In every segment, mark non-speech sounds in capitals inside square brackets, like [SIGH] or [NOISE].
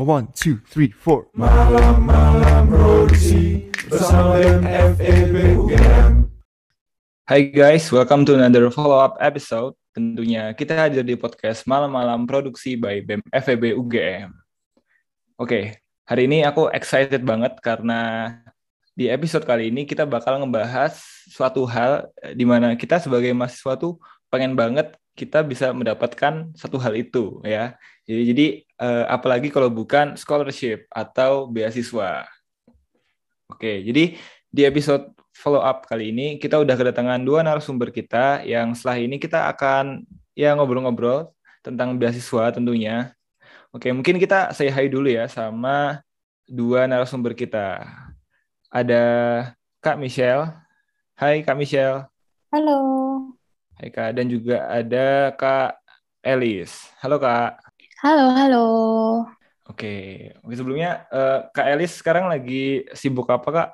A one, two, three, four. Malam-malam produksi bersama. Hai guys, welcome to another follow-up episode. Tentunya kita hadir di podcast Malam-Malam Produksi by BEM FEB UGM. Oke, hari ini aku excited banget karena di episode kali ini kita bakal ngebahas suatu hal eh, di mana kita sebagai mahasiswa tuh pengen banget kita bisa mendapatkan satu hal itu ya. Jadi jadi eh, apalagi kalau bukan scholarship atau beasiswa. Oke, jadi di episode follow up kali ini kita udah kedatangan dua narasumber kita yang setelah ini kita akan ya ngobrol-ngobrol tentang beasiswa tentunya. Oke, mungkin kita say hi dulu ya sama dua narasumber kita. Ada Kak Michelle. Hai Kak Michelle. Halo. Hai Kak, dan juga ada Kak Elis. Halo Kak. Halo, halo. Oke, oke sebelumnya eh, Kak Elis sekarang lagi sibuk apa Kak?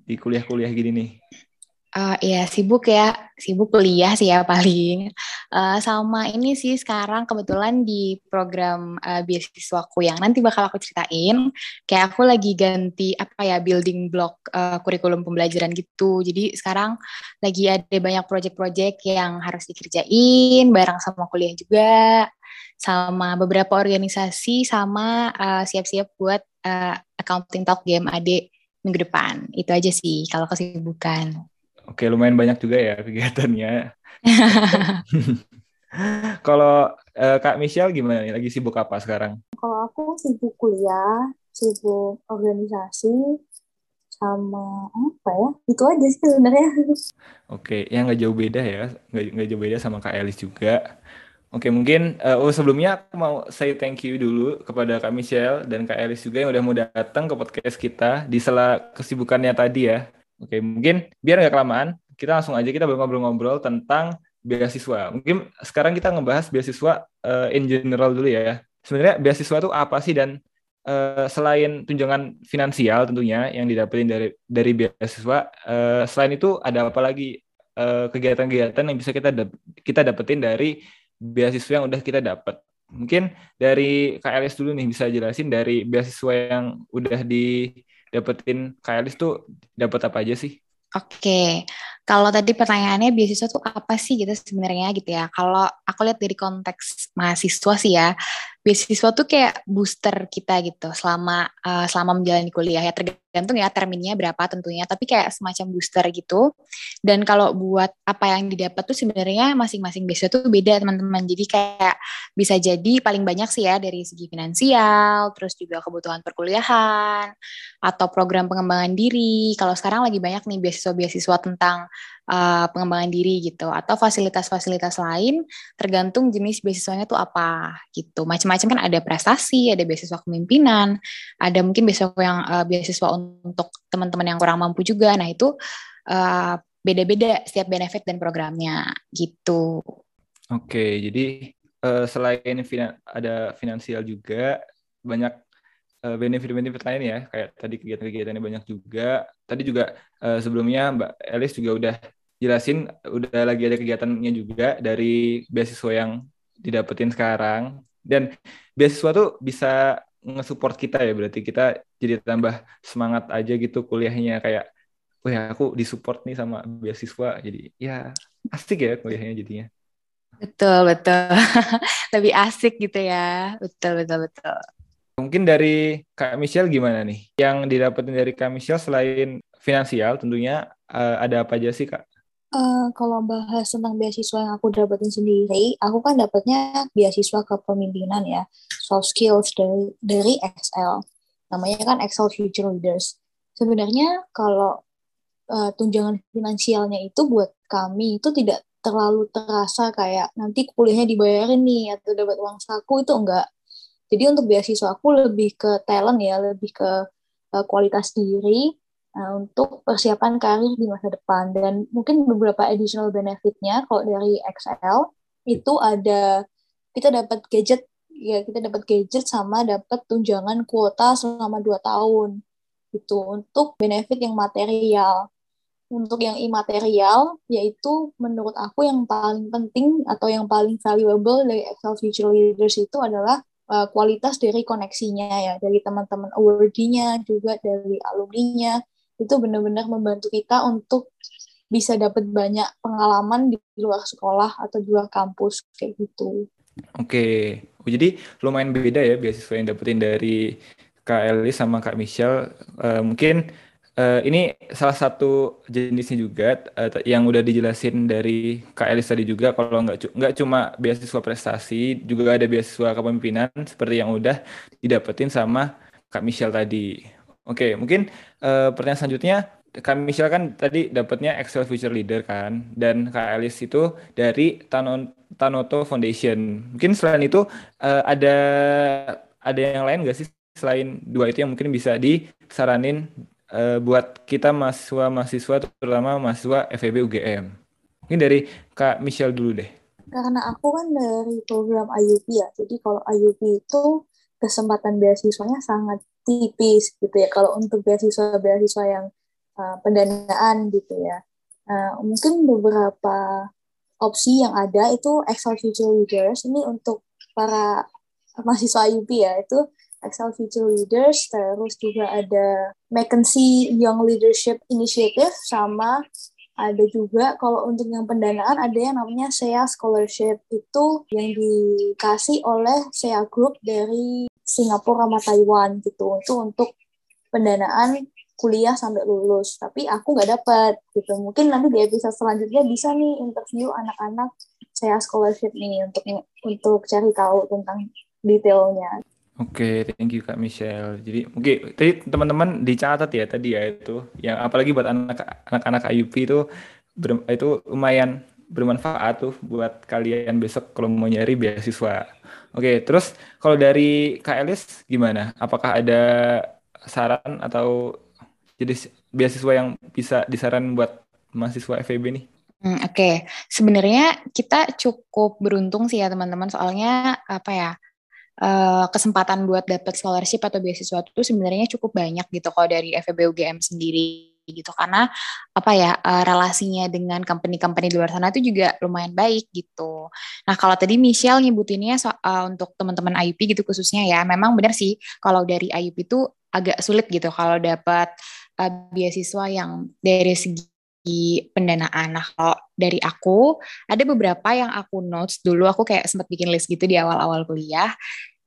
Di kuliah-kuliah gini nih. Uh, iya, sibuk ya. Sibuk kuliah sih ya [LAUGHS] paling. Uh, sama ini sih sekarang kebetulan di program uh, beasiswaku yang nanti bakal aku ceritain. Kayak aku lagi ganti apa ya building block uh, kurikulum pembelajaran gitu. Jadi sekarang lagi ada banyak project-project yang harus dikerjain bareng sama kuliah juga. Sama beberapa organisasi sama uh, siap-siap buat uh, accounting talk GMAD minggu depan. Itu aja sih kalau kesibukan. Oke, lumayan banyak juga ya kegiatannya. [LAUGHS] Kalau eh, Kak Michelle gimana nih? Lagi sibuk apa sekarang? Kalau aku sibuk kuliah, sibuk organisasi, sama apa ya? Itu aja sih sebenarnya. Oke, ya nggak jauh beda ya, nggak nggak jauh beda sama Kak Elis juga. Oke, mungkin oh sebelumnya aku mau say thank you dulu kepada Kak Michelle dan Kak Elis juga yang udah mau datang ke podcast kita di sela kesibukannya tadi ya. Oke, mungkin biar nggak kelamaan, kita langsung aja kita ngobrol-ngobrol tentang beasiswa. Mungkin sekarang kita ngebahas beasiswa uh, in general dulu ya. Sebenarnya beasiswa itu apa sih dan uh, selain tunjangan finansial tentunya yang didapetin dari dari beasiswa, uh, selain itu ada apa lagi kegiatan-kegiatan uh, yang bisa kita kita dapetin dari beasiswa yang udah kita dapat. Mungkin dari KLS dulu nih bisa jelasin dari beasiswa yang udah didapetin KLS tuh dapat apa aja sih? Oke, kalau tadi pertanyaannya beasiswa tuh apa sih gitu sebenarnya gitu ya. Kalau aku lihat dari konteks mahasiswa sih ya, beasiswa tuh kayak booster kita gitu selama uh, selama menjalani kuliah ya tergantung ya terminnya berapa tentunya, tapi kayak semacam booster gitu. Dan kalau buat apa yang didapat tuh sebenarnya masing-masing beasiswa tuh beda teman-teman. Jadi kayak bisa jadi paling banyak sih ya dari segi finansial, terus juga kebutuhan perkuliahan atau program pengembangan diri. Kalau sekarang lagi banyak nih beasiswa-beasiswa tentang uh, pengembangan diri gitu atau fasilitas-fasilitas lain tergantung jenis beasiswanya tuh apa gitu. Macam-macam kan ada prestasi, ada beasiswa kepemimpinan, ada mungkin beasiswa yang uh, beasiswa untuk teman-teman yang kurang mampu juga. Nah, itu uh, beda-beda setiap benefit dan programnya gitu. Oke, jadi uh, selain finan ada finansial juga banyak benefit-benefit lain ya, kayak tadi kegiatan-kegiatannya banyak juga. Tadi juga uh, sebelumnya Mbak Elis juga udah jelasin, udah lagi ada kegiatannya juga dari beasiswa yang didapetin sekarang. Dan beasiswa tuh bisa nge-support kita ya, berarti kita jadi tambah semangat aja gitu kuliahnya kayak, wah ya aku disupport nih sama beasiswa, jadi ya asik ya kuliahnya jadinya. Betul, betul. [LAUGHS] Lebih asik gitu ya. Betul, betul, betul. Mungkin dari Kak Michelle gimana nih? Yang didapetin dari Kak Michelle selain finansial tentunya uh, ada apa aja sih Kak? Uh, kalau bahas tentang beasiswa yang aku dapetin sendiri, aku kan dapetnya beasiswa kepemimpinan ya, soft skills dari dari Excel. Namanya kan Excel Future Leaders. Sebenarnya kalau uh, tunjangan finansialnya itu buat kami itu tidak terlalu terasa kayak nanti kuliahnya dibayarin nih atau dapat uang saku itu enggak jadi untuk beasiswa aku lebih ke talent ya, lebih ke uh, kualitas diri uh, untuk persiapan karir di masa depan. Dan mungkin beberapa additional benefitnya kalau dari XL itu ada kita dapat gadget ya kita dapat gadget sama dapat tunjangan kuota selama dua tahun. Itu untuk benefit yang material. Untuk yang imaterial yaitu menurut aku yang paling penting atau yang paling valuable dari Excel Future Leaders itu adalah uh, kualitas dari koneksinya ya dari teman-teman awardee-nya juga dari alumni-nya itu benar-benar membantu kita untuk bisa dapat banyak pengalaman di luar sekolah atau di luar kampus kayak gitu. Oke, oh, jadi lumayan beda ya beasiswa yang dapetin dari Kak Eli sama Kak Michelle. Uh, mungkin uh, ini salah satu jenisnya juga uh, yang udah dijelasin dari Kak Elis tadi juga kalau nggak nggak cuma beasiswa prestasi juga ada beasiswa kepemimpinan seperti yang udah didapetin sama Kak Michelle tadi. Oke, mungkin uh, pertanyaan selanjutnya Kak Michelle kan tadi dapatnya Excel Future Leader kan dan Kak Elis itu dari Tanon Tanoto Foundation. Mungkin selain itu uh, ada ada yang lain nggak sih selain dua itu yang mungkin bisa disaranin uh, buat kita mahasiswa-mahasiswa terutama mahasiswa FEB UGM. Ini dari Kak Michelle dulu deh. Karena aku kan dari program IUP ya, jadi kalau IUP itu kesempatan beasiswanya sangat tipis gitu ya. Kalau untuk beasiswa-beasiswa yang uh, pendanaan gitu ya, uh, mungkin beberapa opsi yang ada itu Excel Future Leaders ini untuk para mahasiswa IUP ya. Itu Excel Future Leaders, terus juga ada Mackenzie Young Leadership Initiative, sama ada juga kalau untuk yang pendanaan ada yang namanya SEA Scholarship. Itu yang dikasih oleh SEA Group dari Singapura sama Taiwan gitu. Itu untuk pendanaan kuliah sampai lulus. Tapi aku nggak dapat gitu. Mungkin nanti di episode selanjutnya bisa nih interview anak-anak SEA Scholarship nih untuk untuk cari tahu tentang detailnya Oke, thank you Kak Michelle. Jadi, oke, tadi teman-teman dicatat ya tadi ya itu, yang apalagi buat anak-anak IUP itu ber, itu lumayan bermanfaat tuh buat kalian besok kalau mau nyari beasiswa. Oke, terus kalau dari Kak Elis gimana? Apakah ada saran atau jadi beasiswa yang bisa disaran buat mahasiswa FEB nih? Hmm, Oke, okay. sebenarnya kita cukup beruntung sih ya teman-teman, soalnya apa ya? Uh, kesempatan buat dapat scholarship atau beasiswa itu sebenarnya cukup banyak gitu kalau dari FEB UGM sendiri gitu karena apa ya uh, relasinya dengan company-company di luar sana itu juga lumayan baik gitu. Nah kalau tadi Michelle nyebutinnya so, uh, untuk teman-teman IUP gitu khususnya ya, memang benar sih kalau dari IUP itu agak sulit gitu kalau dapat uh, beasiswa yang dari segi pendanaan. Nah, kalau dari aku, ada beberapa yang aku notes dulu, aku kayak sempat bikin list gitu di awal-awal kuliah.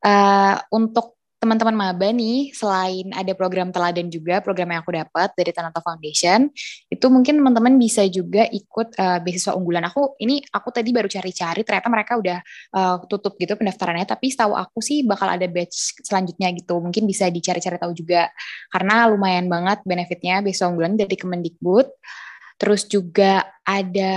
Uh, untuk teman-teman maba nih, selain ada program teladan juga, program yang aku dapat dari Tanata Foundation, itu mungkin teman-teman bisa juga ikut uh, beasiswa unggulan. Aku ini aku tadi baru cari-cari, ternyata mereka udah uh, tutup gitu pendaftarannya, tapi setahu aku sih bakal ada batch selanjutnya gitu. Mungkin bisa dicari-cari tahu juga, karena lumayan banget benefitnya beasiswa unggulan dari Kemendikbud. Terus juga ada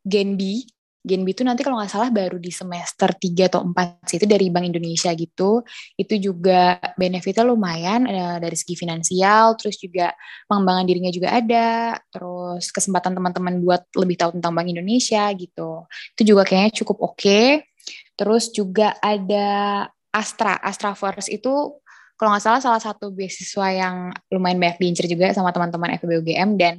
Genbi. Genbi itu nanti kalau nggak salah baru di semester 3 atau 4 sih, itu dari Bank Indonesia gitu. Itu juga benefitnya lumayan ada dari segi finansial, terus juga pengembangan dirinya juga ada, terus kesempatan teman-teman buat lebih tahu tentang Bank Indonesia gitu. Itu juga kayaknya cukup oke. Okay. Terus juga ada Astra. Astra Force itu kalau nggak salah salah satu beasiswa yang lumayan banyak diincar juga sama teman-teman FEB UGM dan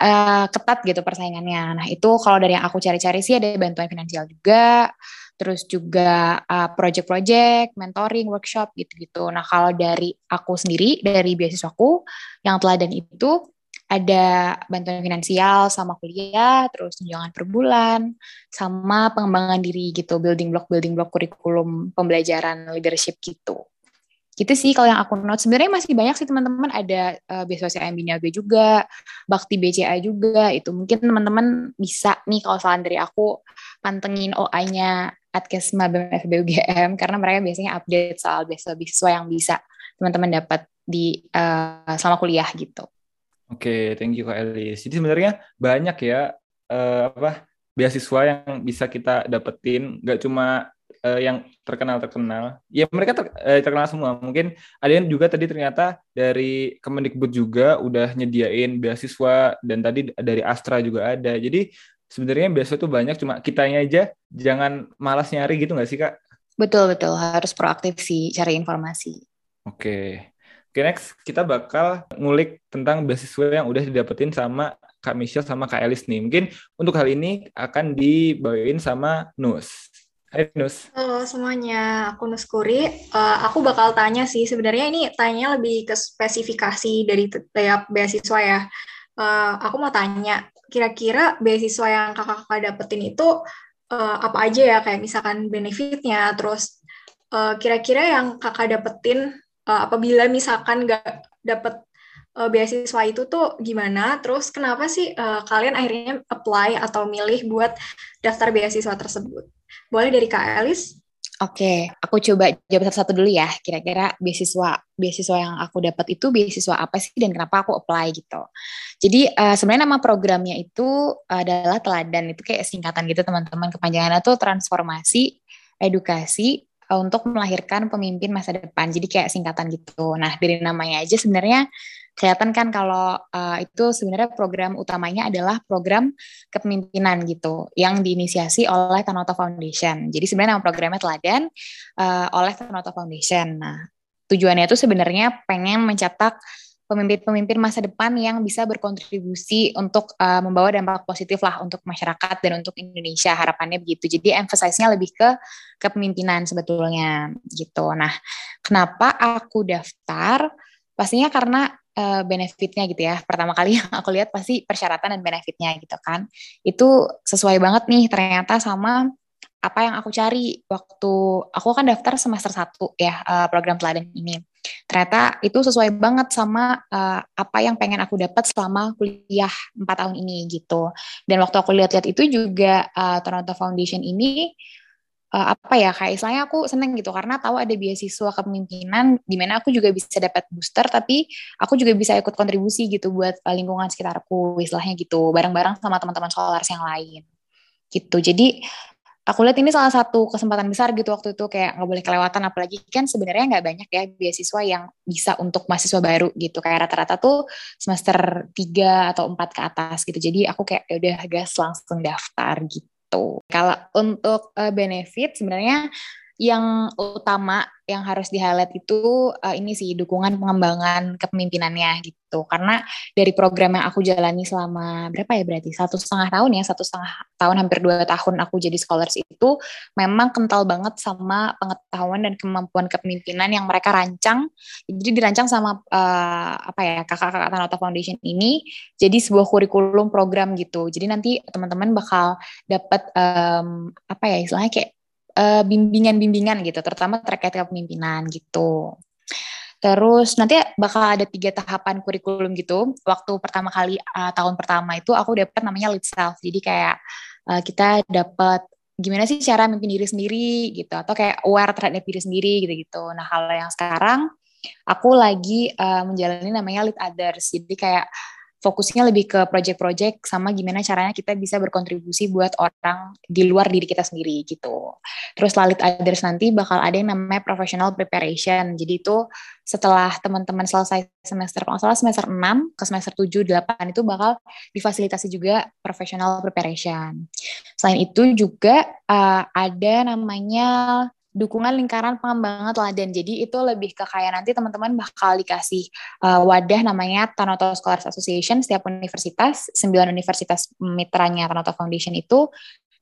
uh, ketat gitu persaingannya. Nah itu kalau dari yang aku cari-cari sih ada bantuan finansial juga, terus juga uh, project-project, mentoring, workshop gitu-gitu. Nah kalau dari aku sendiri, dari beasiswaku yang teladan itu ada bantuan finansial sama kuliah, terus tunjangan per bulan, sama pengembangan diri gitu, building block building block kurikulum pembelajaran leadership gitu. Gitu sih kalau yang aku note. Sebenarnya masih banyak sih teman-teman ada uh, beasiswa CIMB Niaga juga, Bakti BCA juga. Itu mungkin teman-teman bisa nih kalau saran dari aku pantengin OA-nya Adkesma BMFB UGM karena mereka biasanya update soal beasiswa-beasiswa yang bisa teman-teman dapat di uh, selama kuliah gitu. Oke, okay, thank you Kak Elis. Jadi sebenarnya banyak ya uh, apa beasiswa yang bisa kita dapetin, nggak cuma uh, yang terkenal terkenal. Ya mereka ter, uh, terkenal semua. Mungkin ada yang juga tadi ternyata dari Kemendikbud juga udah nyediain beasiswa dan tadi dari Astra juga ada. Jadi sebenarnya beasiswa tuh banyak cuma kitanya aja jangan malas nyari gitu nggak sih kak? Betul betul. Harus proaktif sih cari informasi. Oke. Oke next. Kita bakal ngulik tentang beasiswa yang udah didapetin sama Kak Michelle sama Kak Elis nih. Mungkin untuk hal ini akan dibawain sama Nus. Hai Nus. Halo semuanya, aku Nuskuri. Uh, aku bakal tanya sih, sebenarnya ini tanya lebih ke spesifikasi dari tiap beasiswa ya. Uh, aku mau tanya, kira-kira beasiswa yang kakak-kakak dapetin itu uh, apa aja ya, kayak misalkan benefitnya, terus kira kira-kira yang kakak dapetin uh, apabila misalkan nggak dapet uh, beasiswa itu tuh gimana? Terus kenapa sih uh, kalian akhirnya apply atau milih buat daftar beasiswa tersebut? Boleh dari Kak Elis? Oke, aku coba jawab satu-satu dulu ya. Kira-kira beasiswa beasiswa yang aku dapat itu beasiswa apa sih dan kenapa aku apply gitu. Jadi uh, sebenarnya nama programnya itu adalah teladan itu kayak singkatan gitu teman-teman. Kepanjangannya tuh transformasi edukasi untuk melahirkan pemimpin masa depan. Jadi kayak singkatan gitu. Nah, dari namanya aja sebenarnya kelihatan kan kalau uh, itu sebenarnya program utamanya adalah program kepemimpinan gitu yang diinisiasi oleh Tanoto Foundation. Jadi sebenarnya nama programnya Teladan uh, oleh Tanoto Foundation. Nah, tujuannya itu sebenarnya pengen mencetak pemimpin-pemimpin masa depan yang bisa berkontribusi untuk uh, membawa dampak positif lah untuk masyarakat dan untuk Indonesia harapannya begitu. Jadi emphasize-nya lebih ke kepemimpinan sebetulnya gitu. Nah, kenapa aku daftar? Pastinya karena uh, benefitnya gitu ya. Pertama kali yang aku lihat pasti persyaratan dan benefitnya gitu kan. Itu sesuai banget nih ternyata sama apa yang aku cari waktu aku kan daftar semester 1 ya uh, program teladan ini. Ternyata itu sesuai banget sama uh, apa yang pengen aku dapat selama kuliah 4 tahun ini gitu. Dan waktu aku lihat-lihat itu juga uh, Toronto Foundation ini uh, apa ya kayak istilahnya aku seneng gitu karena tahu ada beasiswa kepemimpinan di mana aku juga bisa dapat booster tapi aku juga bisa ikut kontribusi gitu buat uh, lingkungan sekitarku istilahnya gitu bareng-bareng sama teman-teman scholars yang lain. Gitu. Jadi aku lihat ini salah satu kesempatan besar gitu waktu itu kayak nggak boleh kelewatan apalagi kan sebenarnya nggak banyak ya beasiswa yang bisa untuk mahasiswa baru gitu kayak rata-rata tuh semester 3 atau 4 ke atas gitu. Jadi aku kayak ya udah gas langsung daftar gitu gitu. Kalau untuk uh, benefit sebenarnya yang utama yang harus di highlight itu uh, ini sih dukungan pengembangan kepemimpinannya gitu. Karena dari program yang aku jalani selama berapa ya berarti? Satu setengah tahun ya satu setengah tahun hampir dua tahun aku jadi scholars itu memang kental banget sama pengetahuan dan kemampuan kepemimpinan yang mereka rancang. Jadi dirancang sama uh, apa ya kakak-kakak Tanota Foundation ini jadi sebuah kurikulum program gitu. Jadi nanti teman-teman bakal dapat um, apa ya istilahnya kayak Eh, bimbingan-bimbingan gitu, terutama terkait kepemimpinan gitu. Terus nanti bakal ada tiga tahapan kurikulum gitu. Waktu pertama kali uh, tahun pertama itu aku dapat namanya lead self. Jadi kayak uh, kita dapat gimana sih cara memimpin diri sendiri gitu atau kayak aware terhadap diri sendiri gitu-gitu. Nah, kalau yang sekarang aku lagi uh, menjalani namanya lead others. Jadi kayak fokusnya lebih ke project-project sama gimana caranya kita bisa berkontribusi buat orang di luar diri kita sendiri gitu. Terus lalit others nanti bakal ada yang namanya professional preparation. Jadi itu setelah teman-teman selesai semester kalau salah semester 6 ke semester 7 8 itu bakal difasilitasi juga professional preparation. Selain itu juga uh, ada namanya dukungan lingkaran pengembangan teladan. Jadi itu lebih ke kayak nanti teman-teman bakal dikasih uh, wadah namanya Tanoto Scholars Association setiap universitas, sembilan universitas mitranya Tanoto Foundation itu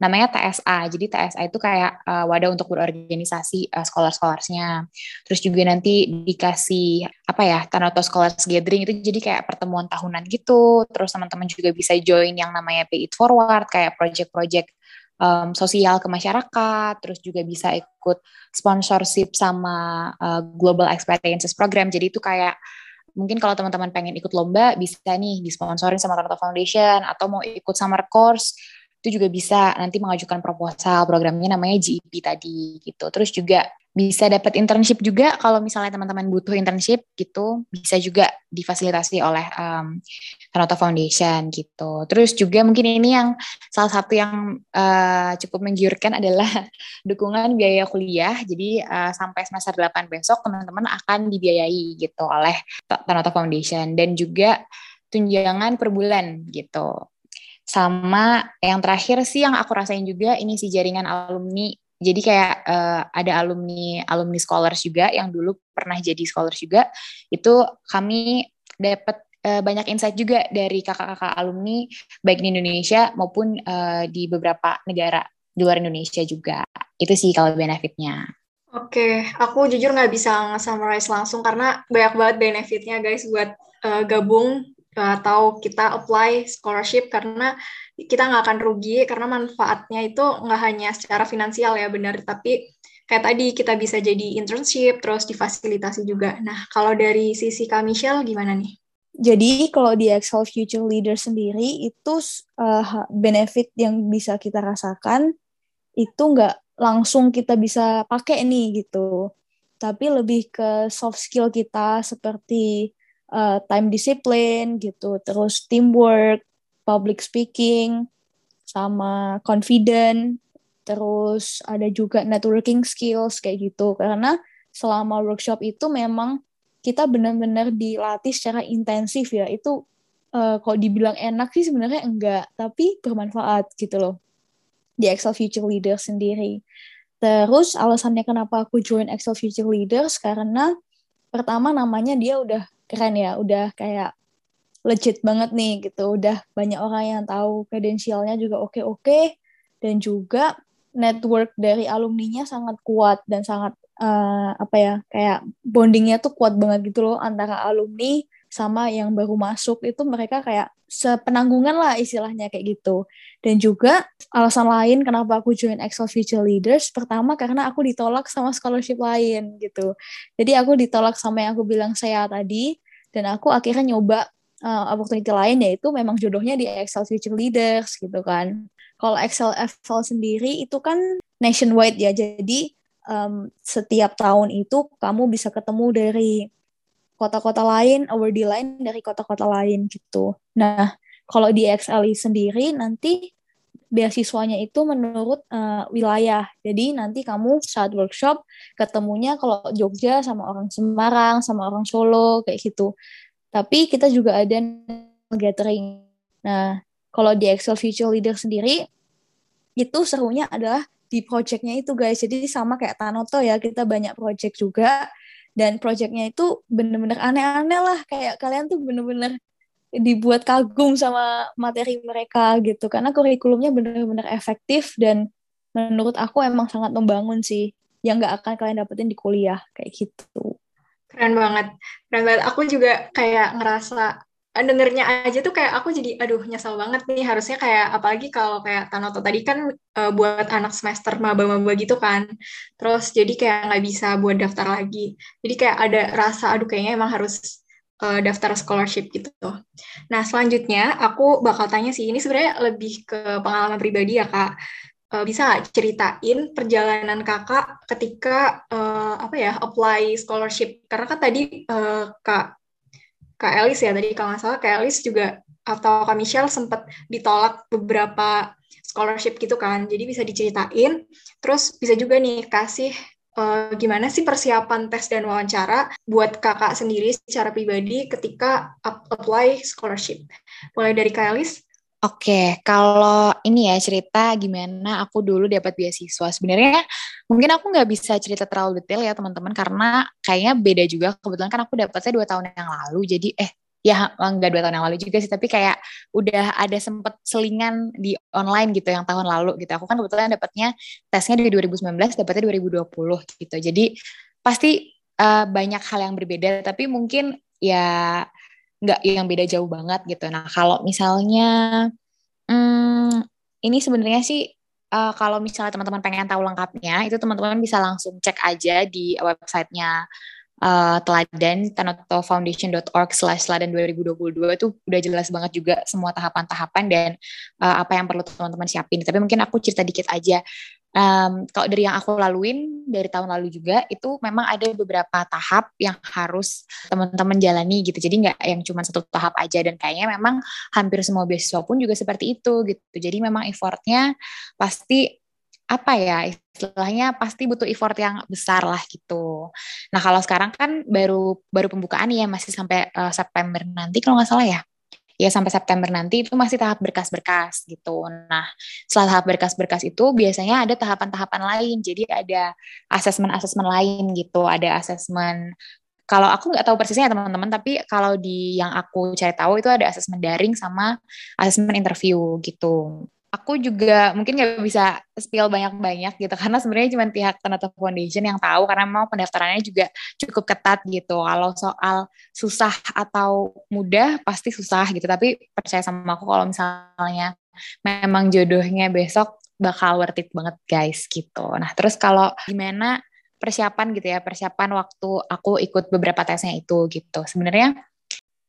namanya TSA. Jadi TSA itu kayak uh, wadah untuk berorganisasi uh, scholar-scholarsnya. Terus juga nanti dikasih apa ya Tanoto Scholars Gathering itu jadi kayak pertemuan tahunan gitu. Terus teman-teman juga bisa join yang namanya Pay It Forward kayak project-project um, sosial ke masyarakat, terus juga bisa ikut sponsorship sama uh, Global Experiences Program. Jadi itu kayak mungkin kalau teman-teman pengen ikut lomba bisa nih disponsorin sama Toronto Foundation atau mau ikut summer course itu juga bisa nanti mengajukan proposal programnya namanya GEP tadi gitu. Terus juga bisa dapat internship juga kalau misalnya teman-teman butuh internship gitu bisa juga difasilitasi oleh um, Foundation gitu. Terus juga mungkin ini yang salah satu yang uh, cukup menggiurkan adalah [LAUGHS] dukungan biaya kuliah. Jadi uh, sampai semester 8 besok teman-teman akan dibiayai gitu oleh Tanoto Foundation dan juga tunjangan per bulan gitu. Sama yang terakhir sih yang aku rasain juga ini sih jaringan alumni jadi kayak uh, ada alumni alumni scholars juga yang dulu pernah jadi scholars juga itu kami dapat uh, banyak insight juga dari kakak-kakak alumni baik di Indonesia maupun uh, di beberapa negara di luar Indonesia juga Itu sih kalau benefitnya. Oke, aku jujur nggak bisa nge-summarize langsung karena banyak banget benefitnya guys buat uh, gabung atau kita apply scholarship karena kita nggak akan rugi karena manfaatnya itu nggak hanya secara finansial ya benar, tapi kayak tadi kita bisa jadi internship terus difasilitasi juga. Nah, kalau dari sisi Kak Michelle gimana nih? Jadi kalau di Excel Future Leader sendiri itu uh, benefit yang bisa kita rasakan itu nggak langsung kita bisa pakai nih gitu. Tapi lebih ke soft skill kita seperti uh, time discipline gitu, terus teamwork, public speaking, sama confident, terus ada juga networking skills kayak gitu. Karena selama workshop itu memang kita benar-benar dilatih secara intensif ya. Itu uh, kalau dibilang enak sih sebenarnya enggak, tapi bermanfaat gitu loh di Excel Future Leaders sendiri. Terus alasannya kenapa aku join Excel Future Leaders karena pertama namanya dia udah keren ya, udah kayak legit banget nih gitu, udah banyak orang yang tahu kredensialnya juga oke-oke. Dan juga network dari alumninya sangat kuat dan sangat uh, apa ya kayak bondingnya tuh kuat banget gitu loh antara alumni sama yang baru masuk itu mereka kayak sepenanggungan lah istilahnya kayak gitu. Dan juga alasan lain kenapa aku join Excel Future Leaders, pertama karena aku ditolak sama scholarship lain gitu. Jadi aku ditolak sama yang aku bilang saya tadi, dan aku akhirnya nyoba uh, opportunity lain yaitu memang jodohnya di Excel Future Leaders gitu kan. Kalau Excel FL sendiri itu kan nationwide ya, jadi um, setiap tahun itu kamu bisa ketemu dari kota-kota lain, awardee lain dari kota-kota lain gitu. Nah, kalau di XLI sendiri nanti beasiswanya itu menurut uh, wilayah. Jadi nanti kamu saat workshop ketemunya kalau Jogja sama orang Semarang, sama orang Solo kayak gitu. Tapi kita juga ada gathering. Nah, kalau di Excel Future Leader sendiri itu serunya adalah di projectnya itu guys. Jadi sama kayak Tanoto ya, kita banyak project juga dan projectnya itu bener-bener aneh-aneh lah. Kayak kalian tuh bener-bener dibuat kagum sama materi mereka gitu. Karena kurikulumnya bener-bener efektif dan menurut aku emang sangat membangun sih. Yang nggak akan kalian dapetin di kuliah. Kayak gitu. Keren banget. Keren banget. Aku juga kayak ngerasa dengernya aja tuh kayak aku jadi aduh nyesel banget nih. Harusnya kayak apalagi kalau kayak Tanoto tadi kan uh, buat anak semester maba-maba gitu kan. Terus jadi kayak nggak bisa buat daftar lagi. Jadi kayak ada rasa aduh kayaknya emang harus uh, daftar scholarship gitu. Nah selanjutnya aku bakal tanya sih ini sebenarnya lebih ke pengalaman pribadi ya kak. Uh, bisa nggak ceritain perjalanan kakak ketika uh, apa ya apply scholarship? Karena kan tadi uh, kak Kak Elis ya tadi kalau nggak salah Kak Elis juga atau Kak Michelle sempat ditolak beberapa scholarship gitu kan. Jadi bisa diceritain. Terus bisa juga nih kasih uh, gimana sih persiapan tes dan wawancara buat kakak sendiri secara pribadi ketika apply scholarship. Mulai dari Kak Elis. Oke, kalau ini ya cerita gimana aku dulu dapat beasiswa. Sebenarnya mungkin aku nggak bisa cerita terlalu detail ya teman-teman karena kayaknya beda juga. Kebetulan kan aku dapatnya dua tahun yang lalu, jadi eh ya nggak dua tahun yang lalu juga sih, tapi kayak udah ada sempet selingan di online gitu yang tahun lalu gitu. Aku kan kebetulan dapatnya tesnya di 2019, dapatnya 2020 gitu. Jadi pasti uh, banyak hal yang berbeda, tapi mungkin ya nggak yang beda jauh banget gitu. Nah kalau misalnya hmm, ini sebenarnya sih uh, kalau misalnya teman-teman pengen tahu lengkapnya itu teman-teman bisa langsung cek aja di websitenya uh, teladan tanotofoundation.org slash teladan 2022 itu udah jelas banget juga semua tahapan-tahapan dan uh, apa yang perlu teman-teman siapin. Tapi mungkin aku cerita dikit aja um, kalau dari yang aku laluin dari tahun lalu juga itu memang ada beberapa tahap yang harus teman-teman jalani gitu. Jadi nggak yang cuma satu tahap aja. Dan kayaknya memang hampir semua beasiswa pun juga seperti itu gitu. Jadi memang effortnya pasti apa ya istilahnya pasti butuh effort yang besar lah gitu. Nah kalau sekarang kan baru baru pembukaan ya masih sampai uh, September nanti kalau nggak salah ya ya sampai September nanti itu masih tahap berkas-berkas gitu. Nah, setelah tahap berkas-berkas itu biasanya ada tahapan-tahapan lain. Jadi ada asesmen-asesmen lain gitu, ada asesmen kalau aku nggak tahu persisnya ya teman-teman, tapi kalau di yang aku cari tahu itu ada asesmen daring sama asesmen interview gitu. Aku juga mungkin nggak bisa spill banyak-banyak gitu karena sebenarnya cuma pihak Tanata Foundation yang tahu karena memang pendaftarannya juga cukup ketat gitu. Kalau soal susah atau mudah pasti susah gitu. Tapi percaya sama aku kalau misalnya memang jodohnya besok bakal worth it banget guys gitu. Nah terus kalau gimana persiapan gitu ya persiapan waktu aku ikut beberapa tesnya itu gitu. Sebenarnya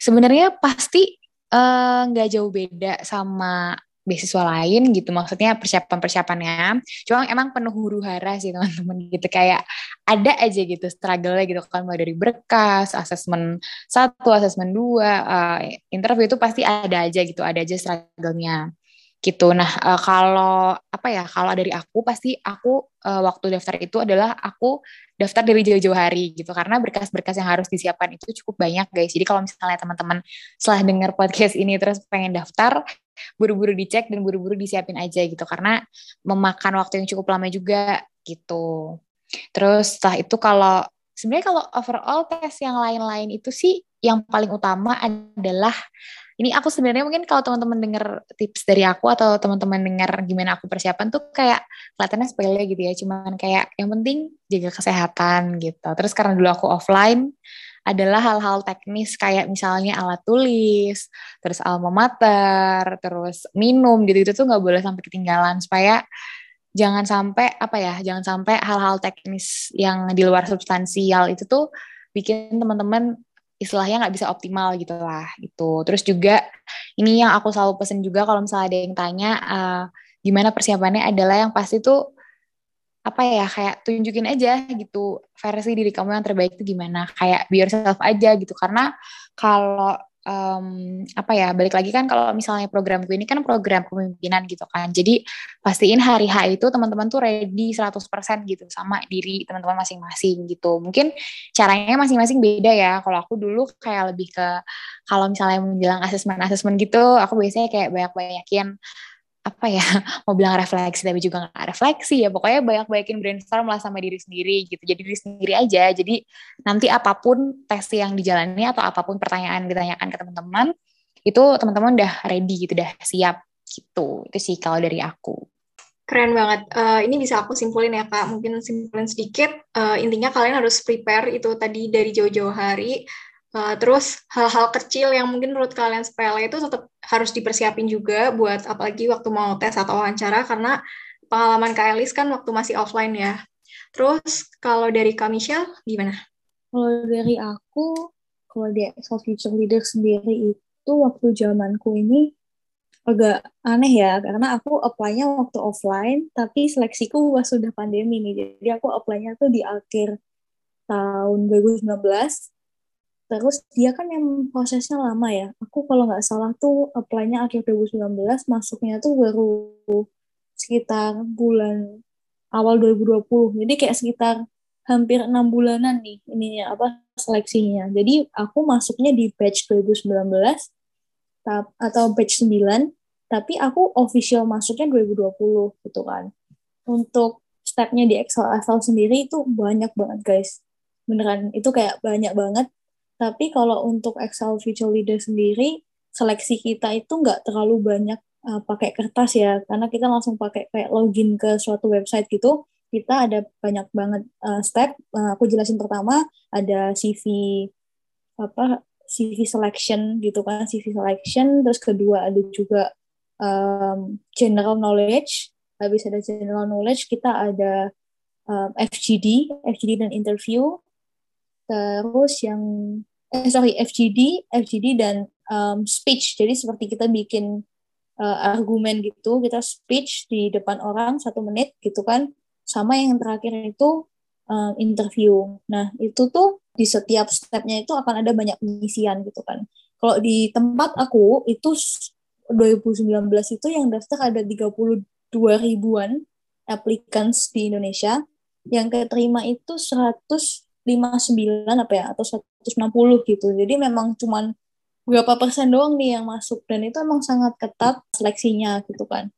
sebenarnya pasti eh, nggak uh, jauh beda sama beasiswa lain gitu maksudnya persiapan persiapannya cuma emang penuh huru hara sih teman-teman gitu kayak ada aja gitu struggle-nya gitu kan mulai dari berkas asesmen satu asesmen dua uh, interview itu pasti ada aja gitu ada aja struggle-nya gitu. Nah, uh, kalau apa ya? Kalau dari aku pasti aku uh, waktu daftar itu adalah aku daftar dari jauh-jauh hari gitu karena berkas-berkas yang harus disiapkan itu cukup banyak, guys. Jadi kalau misalnya teman-teman setelah dengar podcast ini terus pengen daftar, buru-buru dicek dan buru-buru disiapin aja gitu. Karena memakan waktu yang cukup lama juga gitu. Terus setelah itu kalau sebenarnya kalau overall tes yang lain-lain itu sih yang paling utama adalah ini aku sebenarnya mungkin kalau teman-teman dengar tips dari aku atau teman-teman dengar gimana aku persiapan tuh kayak kelihatannya sepele gitu ya. Cuman kayak yang penting jaga kesehatan gitu. Terus karena dulu aku offline adalah hal-hal teknis kayak misalnya alat tulis, terus alma mater, terus minum gitu-gitu tuh nggak boleh sampai ketinggalan. Supaya jangan sampai apa ya, jangan sampai hal-hal teknis yang di luar substansial itu tuh bikin teman-teman istilahnya nggak bisa optimal gitu lah gitu. Terus juga ini yang aku selalu pesen juga kalau misalnya ada yang tanya uh, gimana persiapannya adalah yang pasti tuh apa ya kayak tunjukin aja gitu versi diri kamu yang terbaik itu gimana. Kayak be yourself aja gitu. Karena kalau um, apa ya balik lagi kan kalau misalnya programku ini kan program kepemimpinan gitu kan. Jadi pastiin hari H itu teman-teman tuh ready 100% gitu sama diri teman-teman masing-masing gitu. Mungkin caranya masing-masing beda ya. Kalau aku dulu kayak lebih ke kalau misalnya menjelang asesmen-asesmen gitu aku biasanya kayak banyak-banyakin apa ya [LAUGHS] mau bilang refleksi tapi juga nggak refleksi ya. Pokoknya banyak-banyakin brainstorm lah sama diri sendiri gitu. Jadi diri sendiri aja. Jadi nanti apa pun tes yang dijalani atau apa pun pertanyaan ditanyakan ke teman-teman itu teman-teman udah ready gitu udah siap gitu. Itu sih kalau dari aku. Keren banget. Uh, ini bisa aku simpulin ya kak. Mungkin simpulin sedikit. Uh, intinya kalian harus prepare itu tadi dari jauh-jauh hari Uh, terus hal-hal kecil yang mungkin menurut kalian sepele itu tetap harus dipersiapin juga buat apalagi waktu mau tes atau wawancara karena pengalaman Kak Elis kan waktu masih offline ya. Terus kalau dari Kak Michelle gimana? Kalau dari aku, kalau di Excel Future Leader sendiri itu waktu zamanku ini agak aneh ya karena aku apply-nya waktu offline tapi seleksiku sudah pandemi nih jadi aku apply-nya tuh di akhir tahun 2019 Terus dia kan yang prosesnya lama ya. Aku kalau nggak salah tuh apply-nya akhir 2019, masuknya tuh baru sekitar bulan awal 2020. Jadi kayak sekitar hampir enam bulanan nih ininya apa seleksinya. Jadi aku masuknya di batch 2019 atau batch 9, tapi aku official masuknya 2020 gitu kan. Untuk stepnya di Excel Excel sendiri itu banyak banget guys. Beneran itu kayak banyak banget tapi kalau untuk Excel Future Leader sendiri, seleksi kita itu nggak terlalu banyak uh, pakai kertas ya, karena kita langsung pakai kayak login ke suatu website gitu. Kita ada banyak banget uh, step. Uh, aku jelasin pertama ada CV apa CV selection gitu kan, CV selection. Terus kedua ada juga um, general knowledge. Habis ada general knowledge, kita ada um, FGD, FGD dan interview. Terus yang eh sorry FGD, FGD dan um, speech. Jadi seperti kita bikin uh, argumen gitu, kita speech di depan orang satu menit gitu kan. Sama yang terakhir itu um, interview. Nah itu tuh di setiap stepnya itu akan ada banyak pengisian gitu kan. Kalau di tempat aku itu 2019 itu yang daftar ada 32 ribuan applicants di Indonesia. Yang keterima itu 159 apa ya atau 160 gitu. Jadi memang cuman berapa persen doang nih yang masuk dan itu emang sangat ketat seleksinya gitu kan.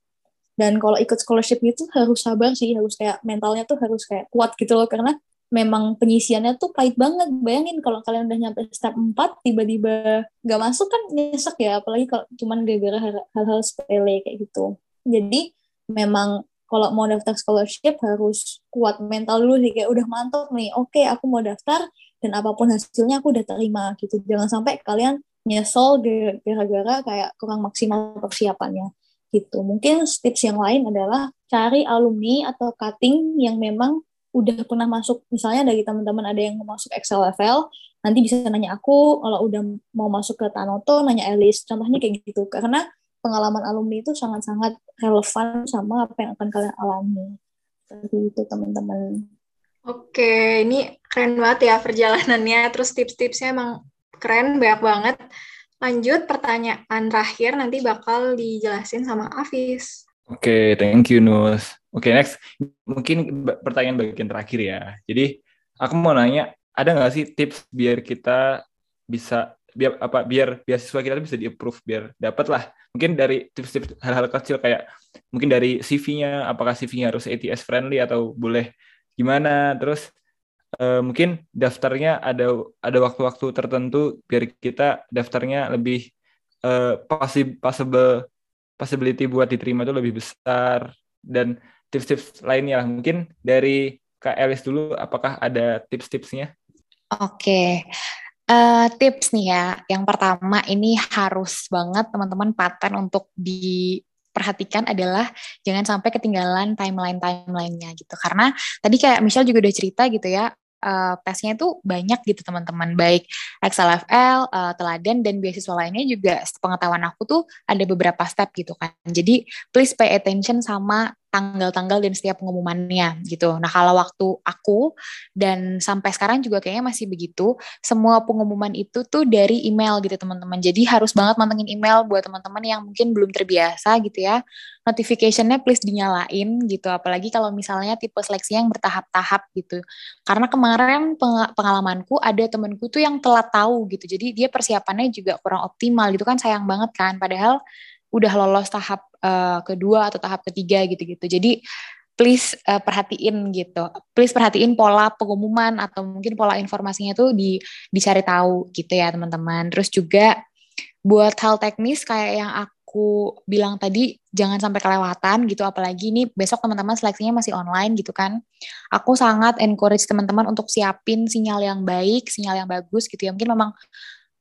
Dan kalau ikut scholarship itu harus sabar sih, harus kayak mentalnya tuh harus kayak kuat gitu loh karena memang penyisiannya tuh pahit banget. Bayangin kalau kalian udah nyampe step 4 tiba-tiba gak masuk kan nyesek ya, apalagi kalau cuman gara-gara hal-hal sepele kayak gitu. Jadi memang kalau mau daftar scholarship harus kuat mental dulu sih kayak udah mantap nih. Oke, aku mau daftar dan apa pun hasilnya aku udah terima gitu. Jangan sampai kalian nyesel gara-gara kayak kurang maksimal persiapannya gitu. Mungkin tips yang lain adalah cari alumni atau cutting yang memang udah pernah masuk misalnya dari teman-teman ada yang mau masuk level nanti bisa nanya aku kalau udah mau masuk ke Tanoto nanya Elis contohnya kayak gitu karena pengalaman alumni itu sangat-sangat relevan sama apa yang akan kalian alami. Seperti itu teman-teman. Oke, ini keren banget ya perjalanannya. Terus tips-tipsnya emang keren, banyak banget. Lanjut pertanyaan terakhir nanti bakal dijelasin sama Afis. Oke, thank you Nus. Oke, next. Mungkin pertanyaan bagian terakhir ya. Jadi, aku mau nanya, ada nggak sih tips biar kita bisa biar apa biar beasiswa kita bisa di approve biar dapat lah mungkin dari tips-tips hal-hal kecil kayak mungkin dari CV-nya apakah CV-nya harus ATS friendly atau boleh gimana? Terus uh, mungkin daftarnya ada ada waktu-waktu tertentu biar kita daftarnya lebih uh, possible possibility buat diterima itu lebih besar dan tips-tips lainnya lah. Mungkin dari Kak Elis dulu apakah ada tips-tipsnya? Oke, Uh, tips nih ya, yang pertama ini harus banget teman-teman paten untuk diperhatikan adalah jangan sampai ketinggalan timeline-timelinenya gitu. Karena tadi kayak Michelle juga udah cerita gitu ya, uh, tesnya itu banyak gitu teman-teman, baik XLFL, uh, eh, teladan, dan beasiswa lainnya juga pengetahuan aku tuh ada beberapa step gitu kan. Jadi please pay attention sama tanggal-tanggal dan setiap pengumumannya gitu. Nah kalau waktu aku dan sampai sekarang juga kayaknya masih begitu, semua pengumuman itu tuh dari email gitu teman-teman. Jadi harus banget mantengin email buat teman-teman yang mungkin belum terbiasa gitu ya. Notificationnya please dinyalain gitu, apalagi kalau misalnya tipe seleksi yang bertahap-tahap gitu. Karena kemarin pengalamanku ada temenku tuh yang telat tahu gitu, jadi dia persiapannya juga kurang optimal gitu kan sayang banget kan. Padahal udah lolos tahap uh, kedua atau tahap ketiga gitu-gitu. Jadi please uh, perhatiin gitu. Please perhatiin pola pengumuman atau mungkin pola informasinya tuh di dicari tahu gitu ya teman-teman. Terus juga buat hal teknis kayak yang aku bilang tadi jangan sampai kelewatan gitu apalagi ini besok teman-teman seleksinya masih online gitu kan. Aku sangat encourage teman-teman untuk siapin sinyal yang baik, sinyal yang bagus gitu ya. Mungkin memang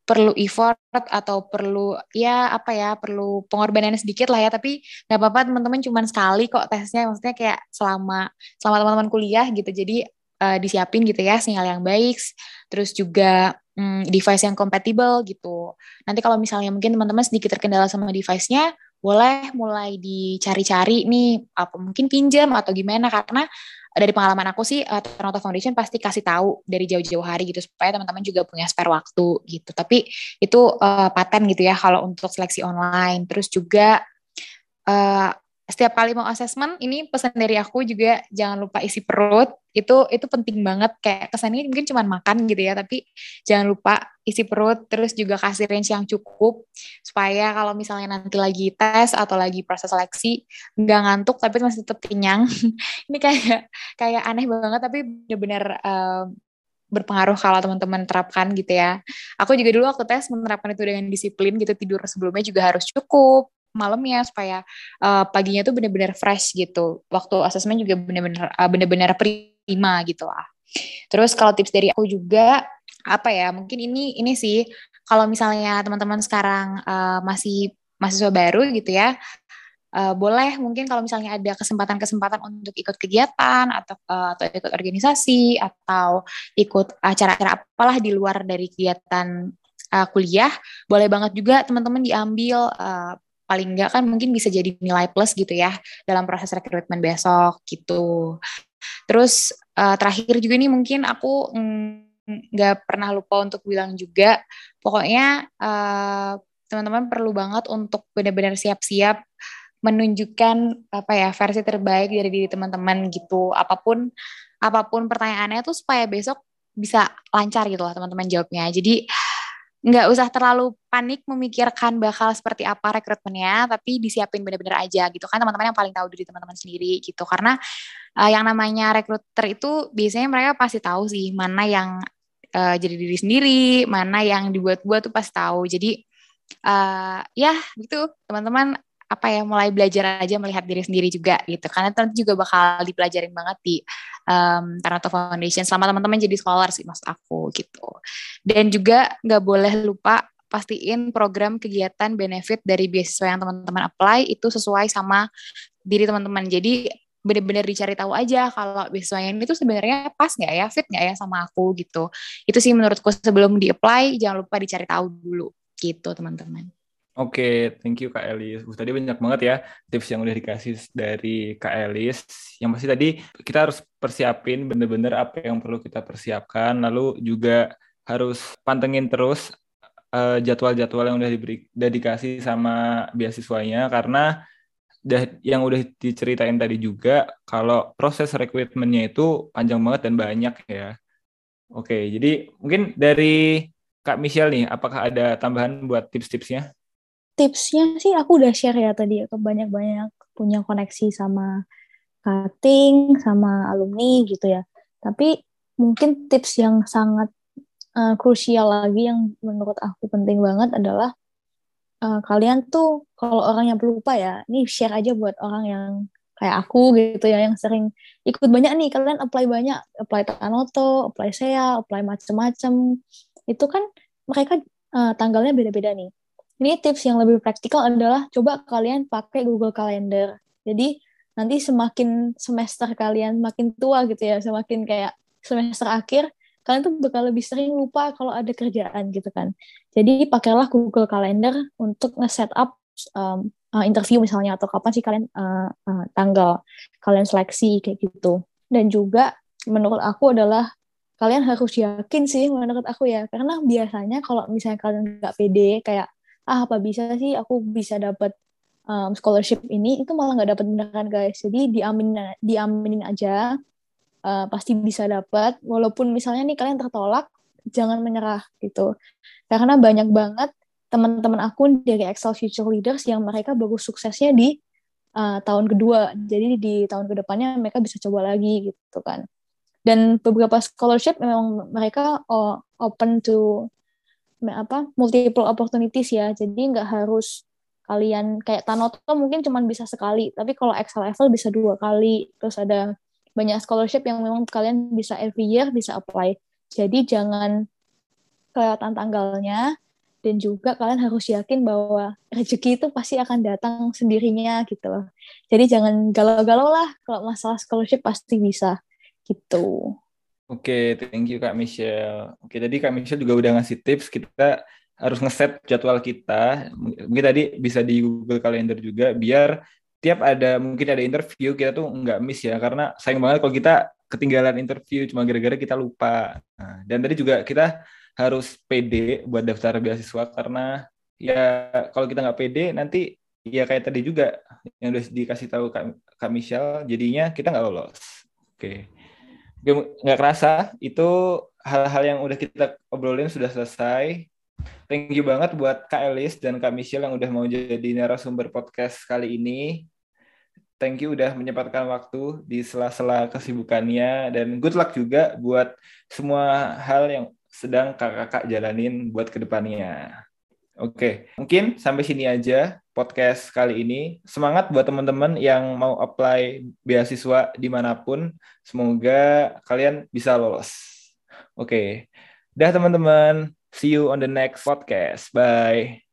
perlu effort atau perlu ya apa ya perlu pengorbanan sedikit lah ya. Tapi nggak apa-apa teman-teman cuma sekali kok tesnya. Maksudnya kayak selama selama teman-teman kuliah gitu. Jadi uh, disiapin gitu ya sinyal yang baik. Terus juga um, device yang compatible gitu. Nanti kalau misalnya mungkin teman-teman sedikit terkendala sama device-nya boleh mulai dicari-cari nih apa mungkin pinjam atau gimana. Karena dari pengalaman aku sih uh, Toronto Foundation pasti kasih tahu dari jauh-jauh hari gitu supaya teman-teman juga punya spare waktu gitu. Tapi itu uh, paten gitu ya kalau untuk seleksi online. Terus juga uh, setiap kali mau asesmen ini pesan dari aku juga jangan lupa isi perut. Itu itu penting banget. Kayak kesannya mungkin cuma makan gitu ya tapi jangan lupa isi perut terus juga kasih range yang cukup. Supaya kalau misalnya nanti lagi tes atau lagi proses seleksi nggak ngantuk tapi masih tetap kenyang. [LAUGHS] Ini kayak kayak aneh banget tapi benar-benar uh, berpengaruh kalau teman-teman terapkan gitu ya. Aku juga dulu waktu tes menerapkan itu dengan disiplin gitu tidur sebelumnya juga harus cukup malamnya supaya uh, paginya tuh benar-benar fresh gitu. Waktu asesmen juga benar-benar uh, benar-benar prima gitu lah. Terus kalau tips dari aku juga apa ya? Mungkin ini ini sih kalau misalnya teman-teman sekarang uh, masih mahasiswa baru gitu ya, uh, boleh mungkin kalau misalnya ada kesempatan-kesempatan untuk ikut kegiatan atau uh, atau ikut organisasi atau ikut acara-acara apalah di luar dari kegiatan uh, kuliah, boleh banget juga teman-teman diambil uh, paling enggak kan mungkin bisa jadi nilai plus gitu ya dalam proses rekrutmen besok gitu. Terus uh, terakhir juga nih mungkin aku nggak pernah lupa untuk bilang juga, pokoknya uh, teman-teman perlu banget untuk benar-benar siap-siap menunjukkan apa ya versi terbaik dari diri teman-teman gitu apa pun apa pun pertanyaannya tuh supaya besok bisa lancar gitu lah teman-teman jawabnya jadi nggak usah terlalu panik memikirkan bakal seperti apa rekrutmennya, tapi disiapin bener-bener aja gitu kan teman-teman yang paling tahu diri teman-teman sendiri gitu. Karena uh, yang namanya rekruter itu biasanya mereka pasti tahu sih mana yang uh, jadi diri sendiri, mana yang dibuat-buat tuh pasti tahu. Jadi uh, ya gitu teman-teman apa ya mulai belajar aja melihat diri sendiri juga gitu. Karena nanti juga bakal dipelajarin banget di um, Tarato Foundation selama teman-teman jadi scholar sih maksud aku gitu. Dan juga nggak boleh lupa pastiin program kegiatan benefit dari beasiswa yang teman-teman apply itu sesuai sama diri teman-teman. Jadi benar-benar dicari tahu aja kalau beasiswa yang itu sebenarnya pas nggak ya fit nggak ya sama aku gitu. Itu sih menurutku sebelum di apply jangan lupa dicari tahu dulu gitu teman-teman Oke, okay, thank you Kak Elis. Uh, tadi banyak banget ya tips yang udah dikasih dari Kak Elis. Yang pasti tadi kita harus persiapin bener-bener apa yang perlu kita persiapkan. Lalu juga harus pantengin terus uh, jadwal-jadwal yang udah diberi udah dikasih sama beasiswanya karena dah, yang udah diceritain tadi juga kalau proses rekrutmennya itu panjang banget dan banyak ya. Oke, okay, jadi mungkin dari Kak Michelle nih, apakah ada tambahan buat tips-tipsnya? Tipsnya sih aku udah share ya tadi ke banyak-banyak punya koneksi sama cutting sama alumni gitu ya. Tapi mungkin tips yang sangat uh, krusial lagi yang menurut aku penting banget adalah uh, kalian tuh kalau orang yang pelupa ya ini share aja buat orang yang kayak aku gitu ya yang sering ikut banyak nih. Kalian apply banyak apply Tanoto, apply SEA, apply macem-macem. Itu kan mereka uh, tanggalnya beda-beda nih ini tips yang lebih praktikal adalah coba kalian pakai Google Calendar. Jadi nanti semakin semester kalian makin tua gitu ya, semakin kayak semester akhir, kalian tuh bakal lebih sering lupa kalau ada kerjaan gitu kan. Jadi pakailah Google Calendar untuk nge-set up um, uh, interview misalnya atau kapan sih kalian uh, uh, tanggal kalian seleksi kayak gitu. Dan juga menurut aku adalah kalian harus yakin sih menurut aku ya karena biasanya kalau misalnya kalian nggak pede kayak ah apa bisa sih aku bisa dapat um, scholarship ini itu malah nggak dapat beneran guys. Jadi diaminin diaminin aja uh, pasti bisa dapat walaupun misalnya nih kalian tertolak jangan menyerah gitu. Karena banyak banget teman-teman aku dari Excel Future Leaders yang mereka bagus suksesnya di uh, tahun kedua. Jadi di tahun ke depannya mereka bisa coba lagi gitu kan. Dan beberapa scholarship memang mereka uh, open to apa multiple opportunities ya jadi nggak harus kalian kayak Tanoto mungkin cuma bisa sekali tapi kalau Excel level bisa dua kali terus ada banyak scholarship yang memang kalian bisa every year bisa apply jadi jangan kelihatan tanggalnya dan juga kalian harus yakin bahwa rezeki itu pasti akan datang sendirinya gitu loh. Jadi jangan galau-galau lah kalau masalah scholarship pasti bisa gitu. Oke, thank you Kak Michelle. Oke, tadi Kak Michelle juga udah ngasih tips kita harus ngeset jadwal kita. Mungkin tadi bisa di Google Calendar juga biar tiap ada mungkin ada interview kita tuh nggak miss ya karena sayang banget kalau kita ketinggalan interview cuma gara-gara kita lupa. Nah, dan tadi juga kita harus pede buat daftar beasiswa karena ya kalau kita nggak pede nanti ya kayak tadi juga yang udah dikasih tahu Kak, Kak Michelle jadinya kita nggak lolos. Oke nggak kerasa itu hal-hal yang udah kita obrolin sudah selesai. Thank you banget buat Kak Elis dan Kak Michelle yang udah mau jadi narasumber podcast kali ini. Thank you udah menyempatkan waktu di sela-sela kesibukannya dan good luck juga buat semua hal yang sedang kakak-kakak jalanin buat ke depannya. Oke, mungkin sampai sini aja podcast kali ini. Semangat buat teman-teman yang mau apply beasiswa di mana pun. Semoga kalian bisa lolos. Oke, dah teman-teman. See you on the next podcast. Bye.